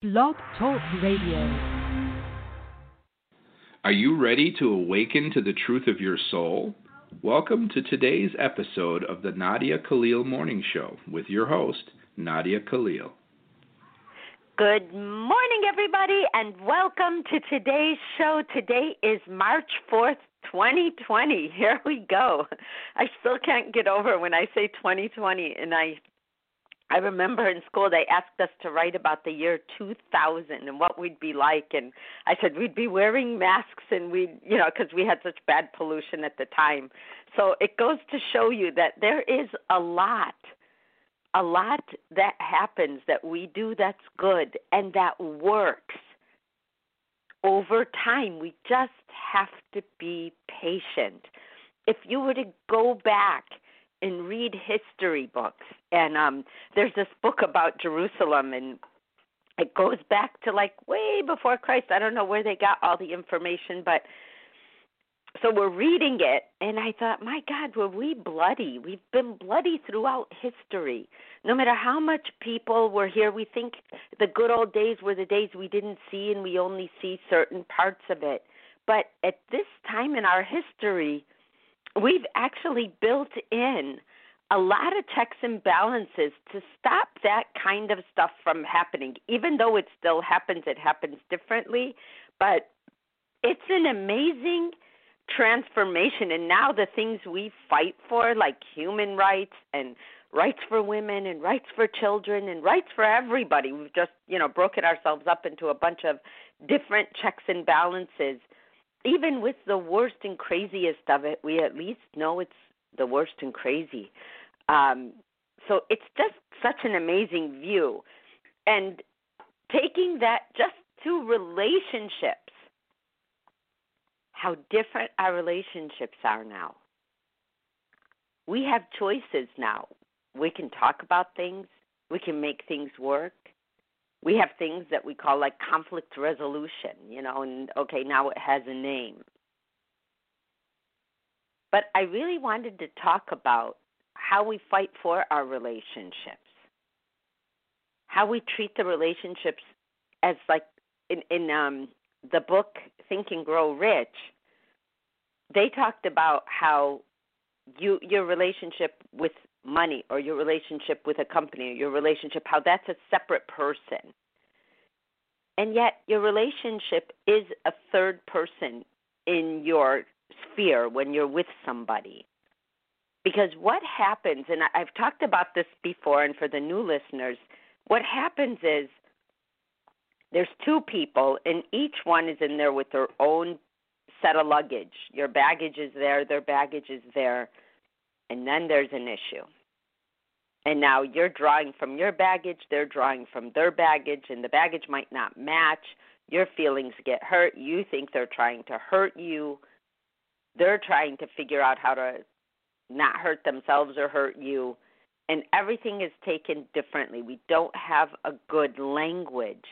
Blog Talk Radio. Are you ready to awaken to the truth of your soul? Welcome to today's episode of the Nadia Khalil Morning Show with your host, Nadia Khalil. Good morning, everybody, and welcome to today's show. Today is March 4th, 2020. Here we go. I still can't get over when I say 2020 and I I remember in school they asked us to write about the year 2000 and what we'd be like, and I said we'd be wearing masks and we, you know, because we had such bad pollution at the time. So it goes to show you that there is a lot, a lot that happens that we do that's good and that works over time. We just have to be patient. If you were to go back and read history books. And um there's this book about Jerusalem and it goes back to like way before Christ. I don't know where they got all the information, but so we're reading it and I thought, my God, were we bloody? We've been bloody throughout history. No matter how much people were here, we think the good old days were the days we didn't see and we only see certain parts of it. But at this time in our history, we've actually built in a lot of checks and balances to stop that kind of stuff from happening. Even though it still happens, it happens differently. But it's an amazing transformation. And now the things we fight for, like human rights and rights for women and rights for children and rights for everybody, we've just, you know, broken ourselves up into a bunch of different checks and balances even with the worst and craziest of it, we at least know it's the worst and crazy. Um, so it's just such an amazing view. And taking that just to relationships, how different our relationships are now. We have choices now. We can talk about things, we can make things work, we have things that we call like conflict resolution, you know, and okay, now it has a name. But I really wanted to talk about how we fight for our relationships, how we treat the relationships as like in in um, the book Think and Grow Rich. They talked about how you your relationship with money or your relationship with a company or your relationship, how that's a separate person. And yet, your relationship is a third person in your sphere when you're with somebody. Because what happens, and I've talked about this before, and for the new listeners, what happens is there's two people, and each one is in there with their own set of luggage. Your baggage is there, their baggage is there, and then there's an issue. And now you're drawing from your baggage, they're drawing from their baggage, and the baggage might not match. Your feelings get hurt. You think they're trying to hurt you. They're trying to figure out how to not hurt themselves or hurt you. And everything is taken differently. We don't have a good language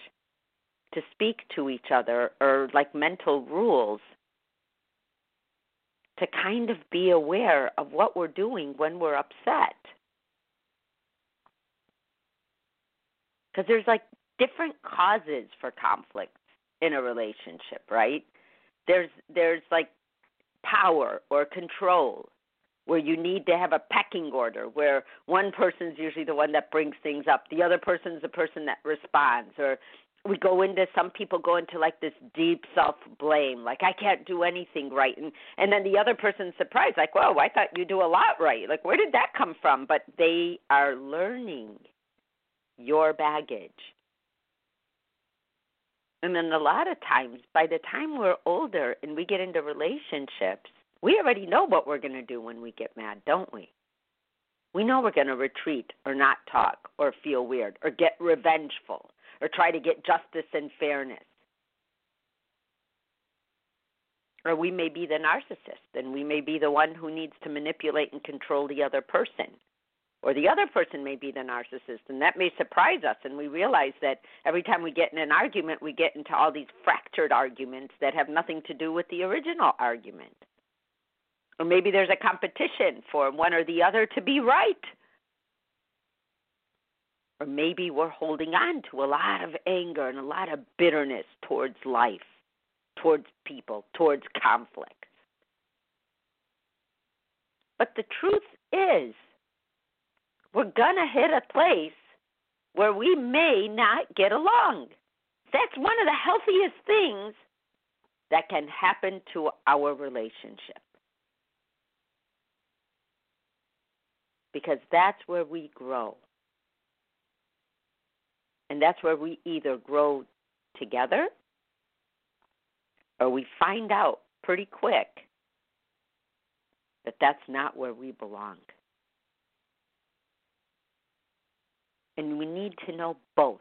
to speak to each other or like mental rules to kind of be aware of what we're doing when we're upset. Because there's like different causes for conflicts in a relationship, right? There's there's like power or control where you need to have a pecking order where one person's usually the one that brings things up, the other person's the person that responds or we go into some people go into like this deep self blame like i can't do anything right and and then the other person's surprised like whoa i thought you do a lot right like where did that come from but they are learning your baggage. And then a lot of times, by the time we're older and we get into relationships, we already know what we're going to do when we get mad, don't we? We know we're going to retreat or not talk or feel weird or get revengeful or try to get justice and fairness. Or we may be the narcissist and we may be the one who needs to manipulate and control the other person or the other person may be the narcissist and that may surprise us and we realize that every time we get in an argument we get into all these fractured arguments that have nothing to do with the original argument or maybe there's a competition for one or the other to be right Or maybe we're holding on to a lot of anger and a lot of bitterness towards life, towards people, towards conflict. But the truth is, we're going to hit a place where we may not get along. That's one of the healthiest things that can happen to our relationship. Because that's where we grow. And that's where we either grow together or we find out pretty quick that that's not where we belong. And we need to know both.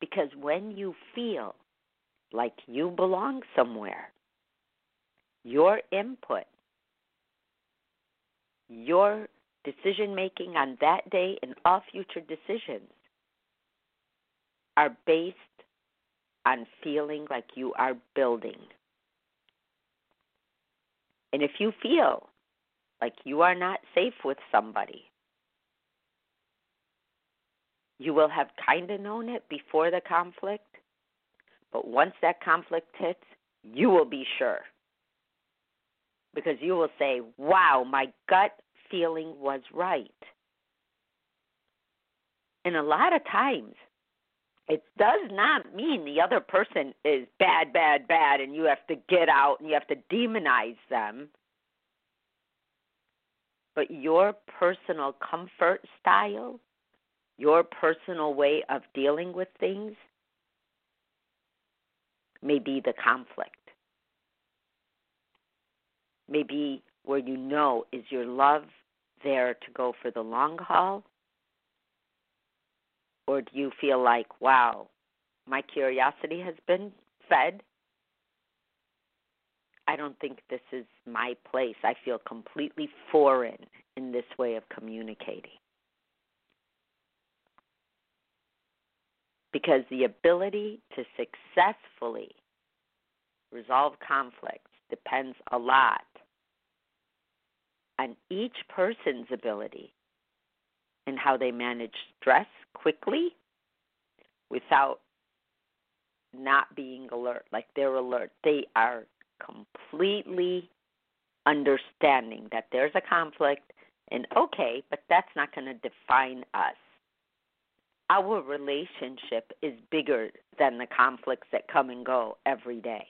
Because when you feel like you belong somewhere, your input, your decision making on that day and all future decisions are based on feeling like you are building. And if you feel like you are not safe with somebody, you will have kind of known it before the conflict, but once that conflict hits, you will be sure. Because you will say, wow, my gut feeling was right. And a lot of times, it does not mean the other person is bad, bad, bad, and you have to get out and you have to demonize them. But your personal comfort style, your personal way of dealing with things, may be the conflict. Maybe where you know is your love there to go for the long haul? Or do you feel like, wow, my curiosity has been fed? I don't think this is my place. I feel completely foreign in this way of communicating. Because the ability to successfully resolve conflicts depends a lot on each person's ability and how they manage stress quickly without not being alert. Like they're alert. They are completely understanding that there's a conflict and okay, but that's not going to define us. Our relationship is bigger than the conflicts that come and go every day.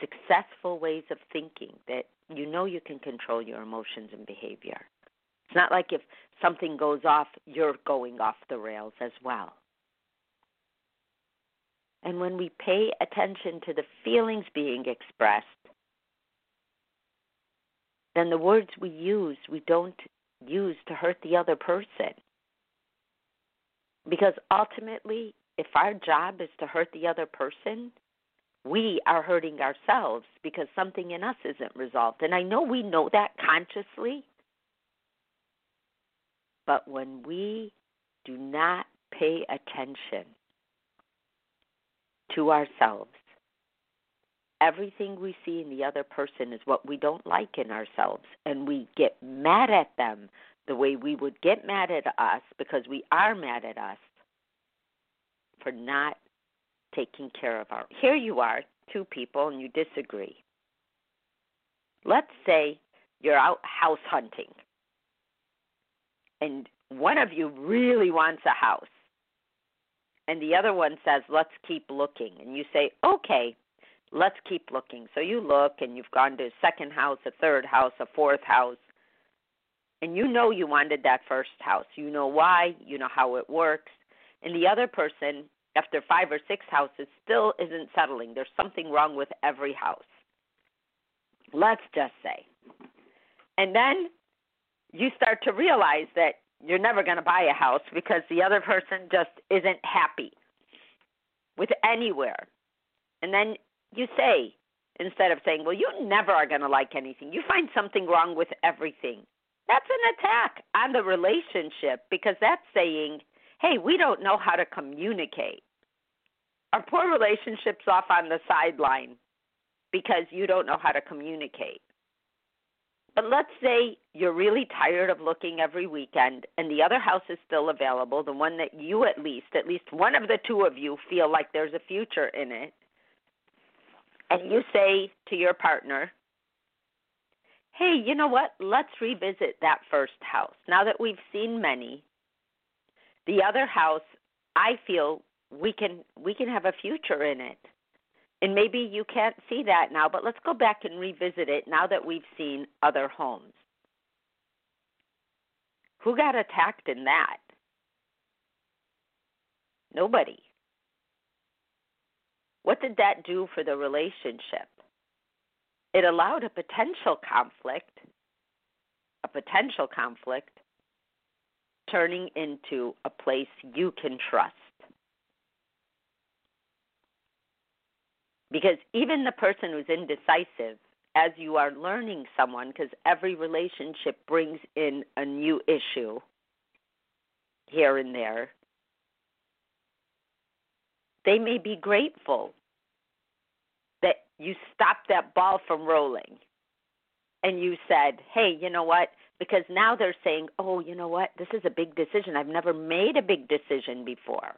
successful ways of thinking that you know you can control your emotions and behavior. It's not like if something goes off, you're going off the rails as well. And when we pay attention to the feelings being expressed, then the words we use, we don't use to hurt the other person. Because ultimately, if our job is to hurt the other person, we are hurting ourselves because something in us isn't resolved. And I know we know that consciously. But when we do not pay attention to ourselves, everything we see in the other person is what we don't like in ourselves. And we get mad at them the way we would get mad at us because we are mad at us for not taking care of our. Here you are, two people, and you disagree. Let's say you're out house hunting, and one of you really wants a house, and the other one says, Let's keep looking. And you say, Okay, let's keep looking. So you look, and you've gone to a second house, a third house, a fourth house. And you know you wanted that first house. You know why, you know how it works. And the other person after five or six houses still isn't settling. There's something wrong with every house. Let's just say. And then you start to realize that you're never going to buy a house because the other person just isn't happy with anywhere. And then you say, instead of saying, well, you never are going to like anything, you find something wrong with everything. That's an attack on the relationship because that's saying, hey, we don't know how to communicate. Our poor relationship's off on the sideline because you don't know how to communicate. But let's say you're really tired of looking every weekend and the other house is still available, the one that you at least, at least one of the two of you feel like there's a future in it. And you say to your partner, hey, you know what? Let's revisit that first house. Now that we've seen many, the other house, I feel we can we can have a future in it. And maybe you can't see that now, but let's go back and revisit it now that we've seen other homes. Who got attacked in that? Nobody. What did that do for the relationship? It allowed a potential conflict, a potential conflict, turning into a place you can trust. Because even the person who's indecisive, as you are learning someone, because every relationship brings in a new issue here and there, they may be grateful that you stopped that ball from rolling and you said, hey, you know what? Because now they're saying, oh, you know what? This is a big decision. I've never made a big decision before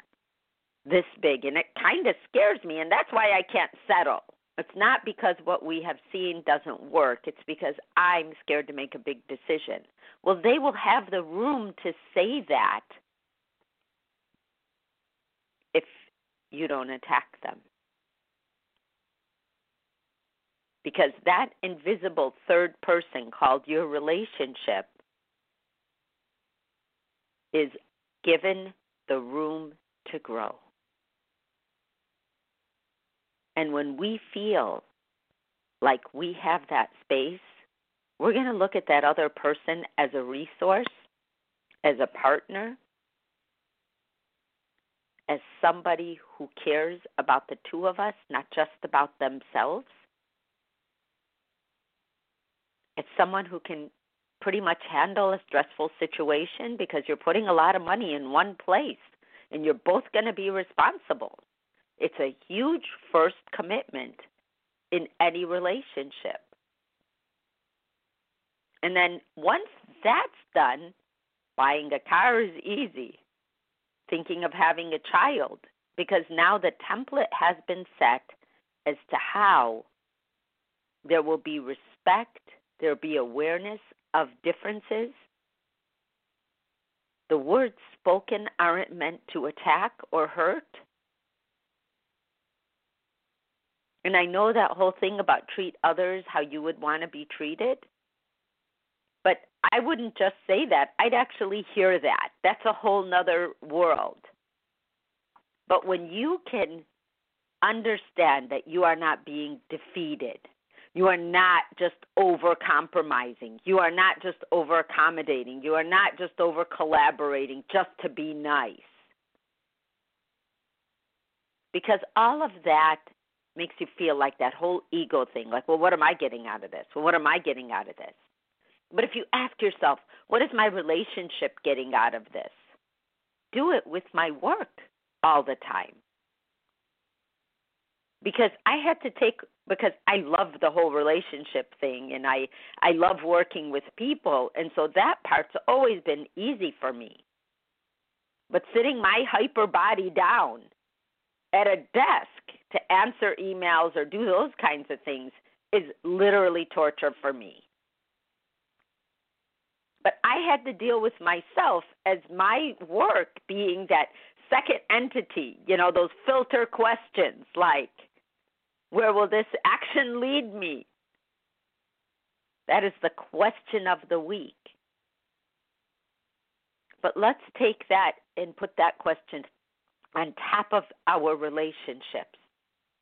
this big and it kind of scares me and that's why I can't settle. It's not because what we have seen doesn't work. It's because I'm scared to make a big decision. Well, they will have the room to say that if you don't attack them. Because that invisible third person called your relationship is given the room to grow. And when we feel like we have that space, we're going to look at that other person as a resource, as a partner, as somebody who cares about the two of us, not just about themselves. It's someone who can pretty much handle a stressful situation because you're putting a lot of money in one place and you're both going to be responsible. It's a huge first commitment in any relationship. And then once that's done, buying a car is easy. Thinking of having a child, because now the template has been set as to how there will be respect, there will be awareness of differences. The words spoken aren't meant to attack or hurt And I know that whole thing about treat others how you would want to be treated. But I wouldn't just say that. I'd actually hear that. That's a whole nother world. But when you can understand that you are not being defeated, you are not just over compromising, you are not just over accommodating, you are not just over collaborating just to be nice. Because all of that makes you feel like that whole ego thing like, well, what am I getting out of this? Well, what am I getting out of this? But if you ask yourself, what is my relationship getting out of this? Do it with my work all the time. Because I had to take because I love the whole relationship thing and I I love working with people and so that part's always been easy for me. But sitting my hyper body down at a desk to answer emails or do those kinds of things is literally torture for me. But I had to deal with myself as my work being that second entity, you know, those filter questions like, where will this action lead me? That is the question of the week. But let's take that and put that question on top of our relationships.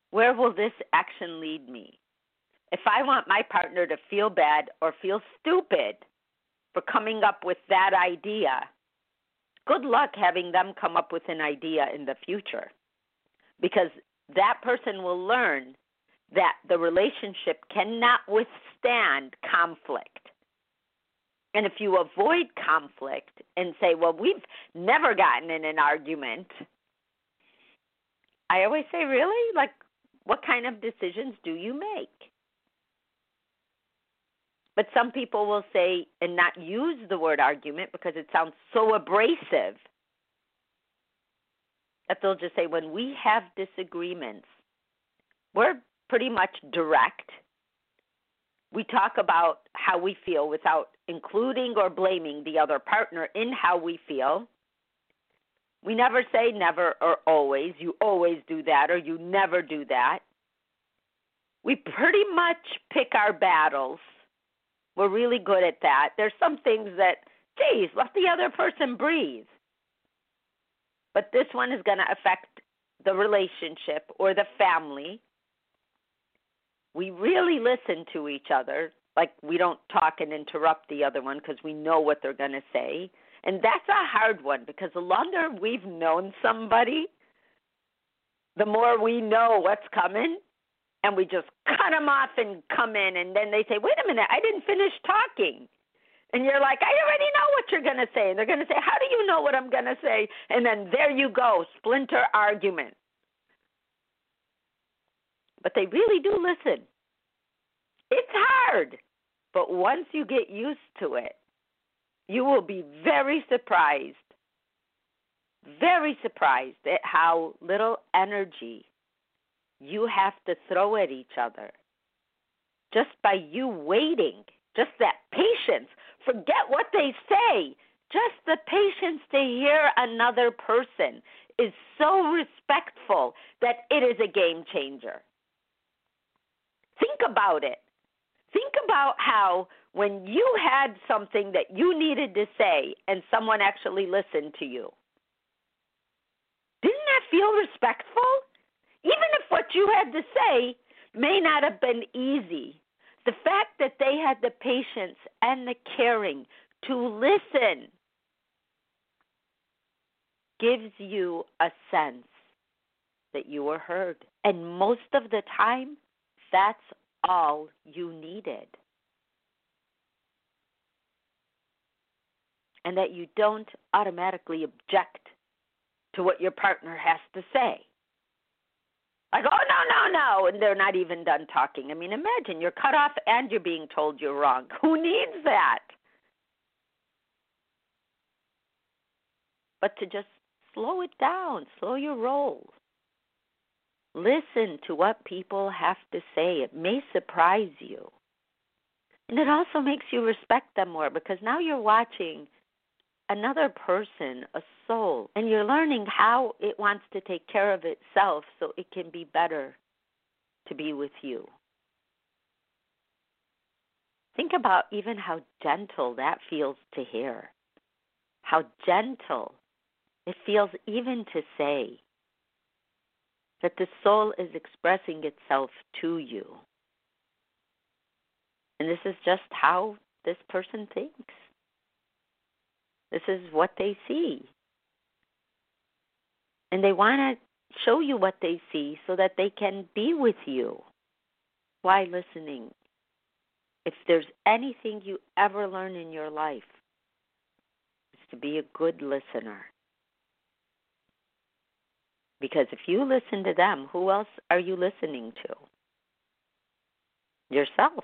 Where will this action lead me? If I want my partner to feel bad or feel stupid for coming up with that idea, good luck having them come up with an idea in the future. Because that person will learn that the relationship cannot withstand conflict. And if you avoid conflict and say, well, we've never gotten in an argument, I always say, really? Like, what kind of decisions do you make? But some people will say and not use the word argument because it sounds so abrasive that they'll just say, when we have disagreements, we're pretty much direct. We talk about how we feel without including or blaming the other partner in how we feel. We never say never or always. You always do that or you never do that. We pretty much pick our battles. We're really good at that. There's some things that, geez, let the other person breathe. But this one is going to affect the relationship or the family. We really listen to each other. Like we don't talk and interrupt the other one because we know what they're going to say. And that's a hard one because the longer we've known somebody, the more we know what's coming. And we just cut them off and come in. And then they say, wait a minute, I didn't finish talking. And you're like, I already know what you're going to say. And they're going to say, How do you know what I'm going to say? And then there you go, splinter argument. But they really do listen. It's hard. But once you get used to it, you will be very surprised, very surprised at how little energy you have to throw at each other just by you waiting, just that patience forget what they say. Just the patience to hear another person is so respectful that it is a game changer. Think about it. Think about how when you had something that you needed to say and someone actually listened to you, didn't that feel respectful? What you had to say may not have been easy, the fact that they had the patience and the caring to listen gives you a sense that you were heard. And most of the time, that's all you needed. And that you don't automatically object to what your partner has to say. Like, oh, no, no, no. And they're not even done talking. I mean, imagine you're cut off and you're being told you're wrong. Who needs that? But to just slow it down, slow your roll. Listen to what people have to say. It may surprise you. And it also makes you respect them more because now you're watching another person, a soul, and you're learning how it wants to take care of itself so it can be better to be with you. Think about even how gentle that feels to hear. How gentle it feels even to say that the soul is expressing itself to you. And this is just how this person thinks. This is what they see. And they want to show you what they see so that they can be with you. Why listening? If there's anything you ever learn in your life, it's to be a good listener. Because if you listen to them, who else are you listening to? Yourself.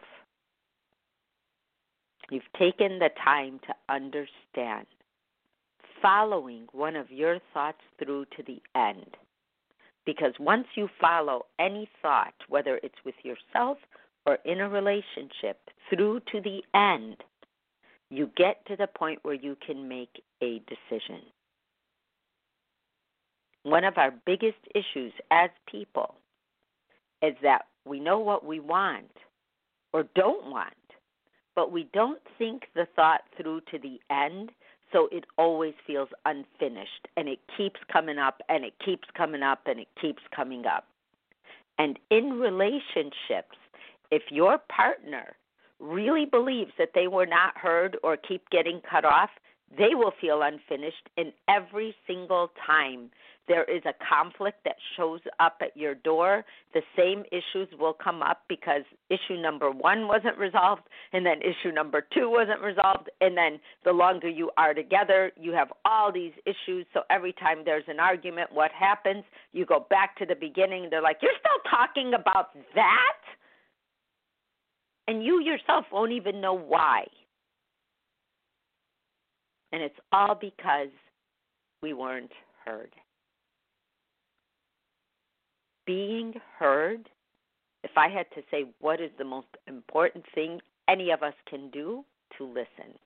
You've taken the time to understand, following one of your thoughts through to the end. Because once you follow any thought, whether it's with yourself or in a relationship, through to the end, you get to the point where you can make a decision. One of our biggest issues as people is that we know what we want or don't want, but we don't think the thought through to the end, so it always feels unfinished and it keeps coming up and it keeps coming up and it keeps coming up. And in relationships, if your partner really believes that they were not heard or keep getting cut off, they will feel unfinished, and every single time there is a conflict that shows up at your door, the same issues will come up because issue number one wasn't resolved, and then issue number two wasn't resolved, and then the longer you are together, you have all these issues. So every time there's an argument, what happens? You go back to the beginning. They're like, You're still talking about that? And you yourself won't even know why. And it's all because we weren't heard. Being heard, if I had to say what is the most important thing any of us can do, to listen.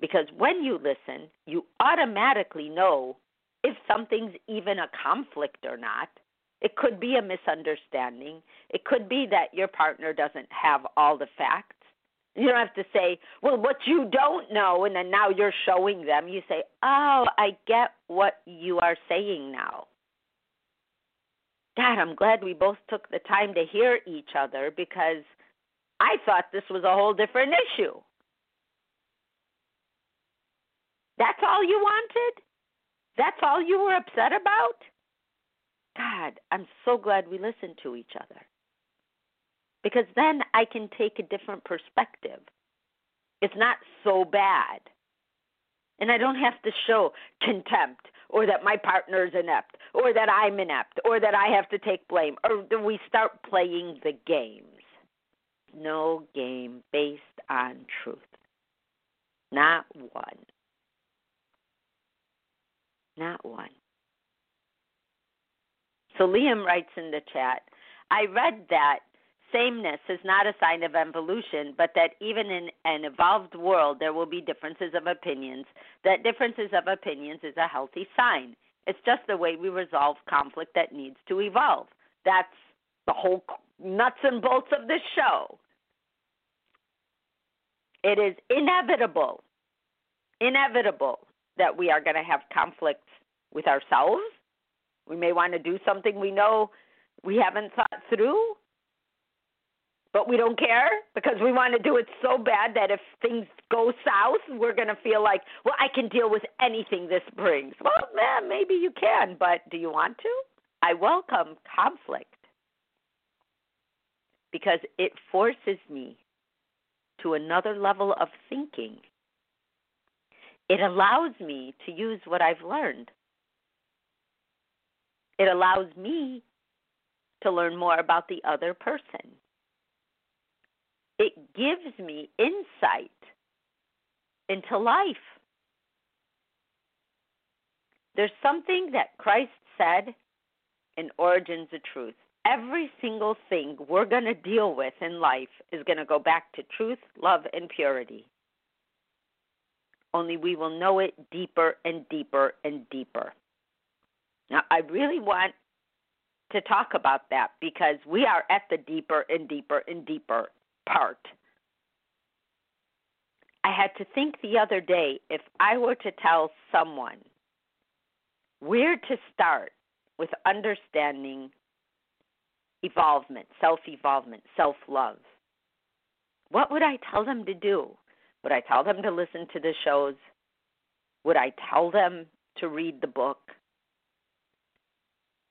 Because when you listen, you automatically know if something's even a conflict or not. It could be a misunderstanding. It could be that your partner doesn't have all the facts. You don't have to say, well, what you don't know, and then now you're showing them. You say, oh, I get what you are saying now. God, I'm glad we both took the time to hear each other because I thought this was a whole different issue. That's all you wanted? That's all you were upset about? God, I'm so glad we listened to each other. Because then I can take a different perspective. It's not so bad. And I don't have to show contempt or that my partner is inept or that I'm inept or that I have to take blame or we start playing the games. No game based on truth. Not one. Not one. So Liam writes in the chat I read that sameness is not a sign of evolution, but that even in an evolved world, there will be differences of opinions. That differences of opinions is a healthy sign. It's just the way we resolve conflict that needs to evolve. That's the whole nuts and bolts of this show. It is inevitable, inevitable that we are going to have conflicts with ourselves. We may want to do something we know we haven't thought through, but we don't care because we want to do it so bad that if things go south, we're going to feel like, well, I can deal with anything this brings. Well, man, maybe you can, but do you want to? I welcome conflict because it forces me to another level of thinking it allows me to use what I've learned. It allows me to learn more about the other person. It gives me insight into life. There's something that Christ said in Origins of Truth. Every single thing we're going to deal with in life is going to go back to truth, love, and purity only we will know it deeper and deeper and deeper. Now, I really want to talk about that because we are at the deeper and deeper and deeper part. I had to think the other day if I were to tell someone where to start with understanding evolvement, self evolvement, self love, what would I tell them to do? Would I tell them to listen to the shows? Would I tell them to read the book?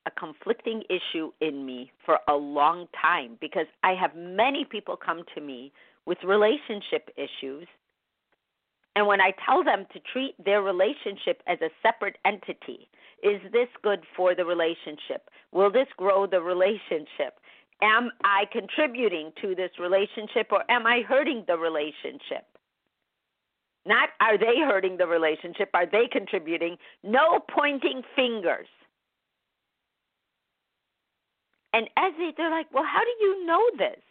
A conflicting issue in me for a long time because I have many people come to me with relationship issues. And when I tell them to treat their relationship as a separate entity, is this good for the relationship? Will this grow the relationship? Am I contributing to this relationship or am I hurting the relationship? Not are they hurting the relationship? Are they contributing? No pointing fingers. And as they, they're like, well, how do you know this?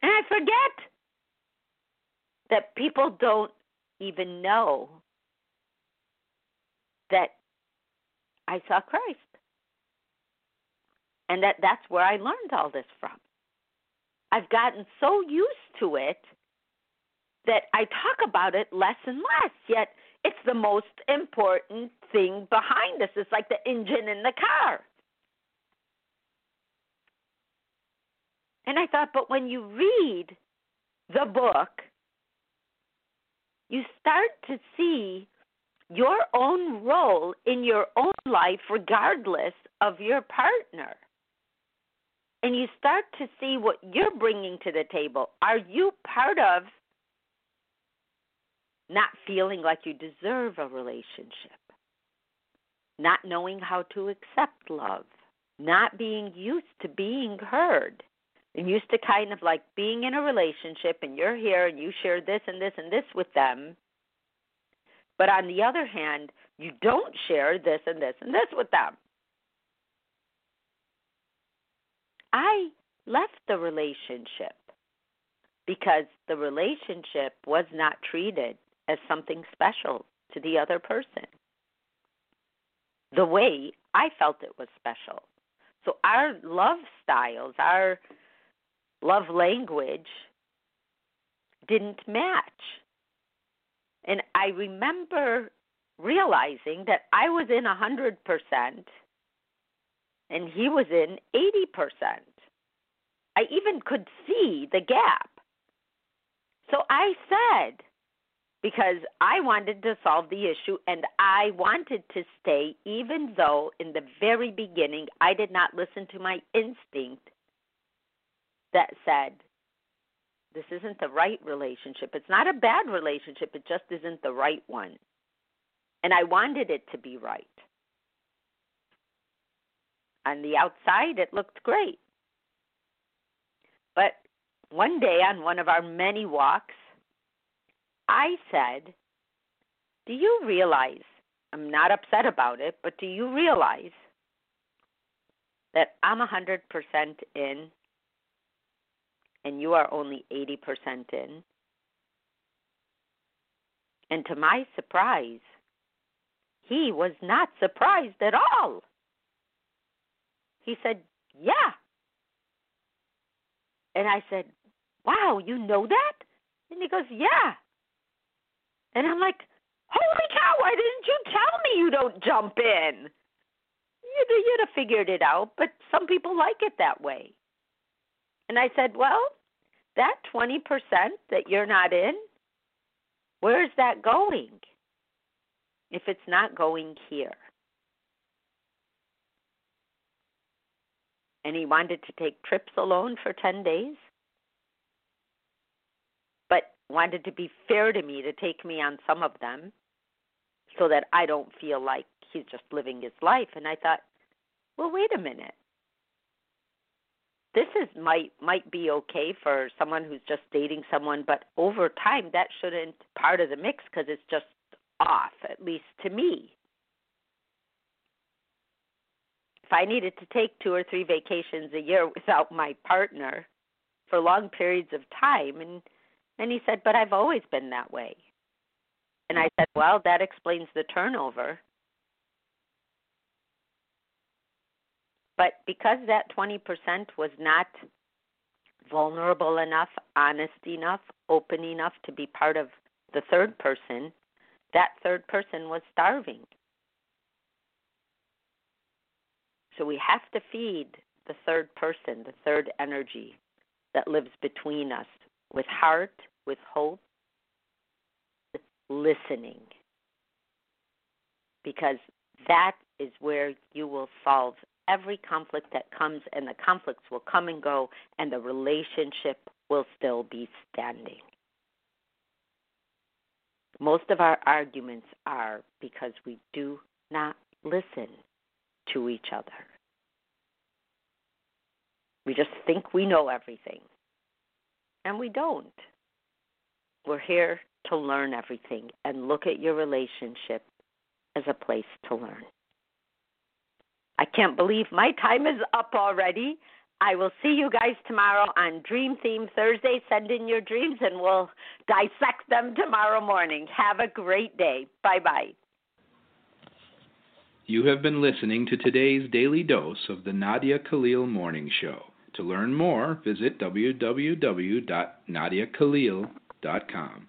And I forget that people don't even know that I saw Christ. And that that's where I learned all this from. I've gotten so used to it that I talk about it less and less, yet it's the most important thing behind us. It's like the engine in the car. And I thought, but when you read the book, you start to see your own role in your own life, regardless of your partner. And you start to see what you're bringing to the table. Are you part of not feeling like you deserve a relationship, not knowing how to accept love, not being used to being heard, and used to kind of like being in a relationship and you're here and you share this and this and this with them. But on the other hand, you don't share this and this and this with them. I left the relationship because the relationship was not treated as something special to the other person the way I felt it was special. So our love styles, our love language didn't match. And I remember realizing that I was in a 100% and he was in 80%. I even could see the gap. So I said, because I wanted to solve the issue and I wanted to stay, even though in the very beginning I did not listen to my instinct that said, This isn't the right relationship. It's not a bad relationship, it just isn't the right one. And I wanted it to be right. On the outside, it looked great. But one day on one of our many walks, I said, Do you realize? I'm not upset about it, but do you realize that I'm 100% in and you are only 80% in? And to my surprise, he was not surprised at all. He said, Yeah. And I said, Wow, you know that? And he goes, Yeah. And I'm like, holy cow, why didn't you tell me you don't jump in? You'd, you'd have figured it out, but some people like it that way. And I said, well, that 20% that you're not in, where's that going? If it's not going here. And he wanted to take trips alone for 10 days but wanted to be fair to me to take me on some of them so that I don't feel like he's just living his life. And I thought, well, wait a minute. This is might might be okay for someone who's just dating someone, but over time that shouldn't part of the mix because it's just off, at least to me. If I needed to take two or three vacations a year without my partner for long periods of time, and and he said, But I've always been that way. And I said, Well, that explains the turnover. But because that 20% was not vulnerable enough, honest enough, open enough to be part of the third person, that third person was starving. So we have to feed the third person, the third energy that lives between us with heart with hope, with listening. Because that is where you will solve every conflict that comes, and the conflicts will come and go, and the relationship will still be standing. Most of our arguments are because we do not listen to each other. We just think we know everything, and we don't. We're here to learn everything and look at your relationship as a place to learn. I can't believe my time is up already. I will see you guys tomorrow on Dream Theme Thursday. Send in your dreams and we'll dissect them tomorrow morning. Have a great day. Bye bye. You have been listening to today's daily dose of the Nadia Khalil Morning Show. To learn more, visit www.nadiakhalil.com.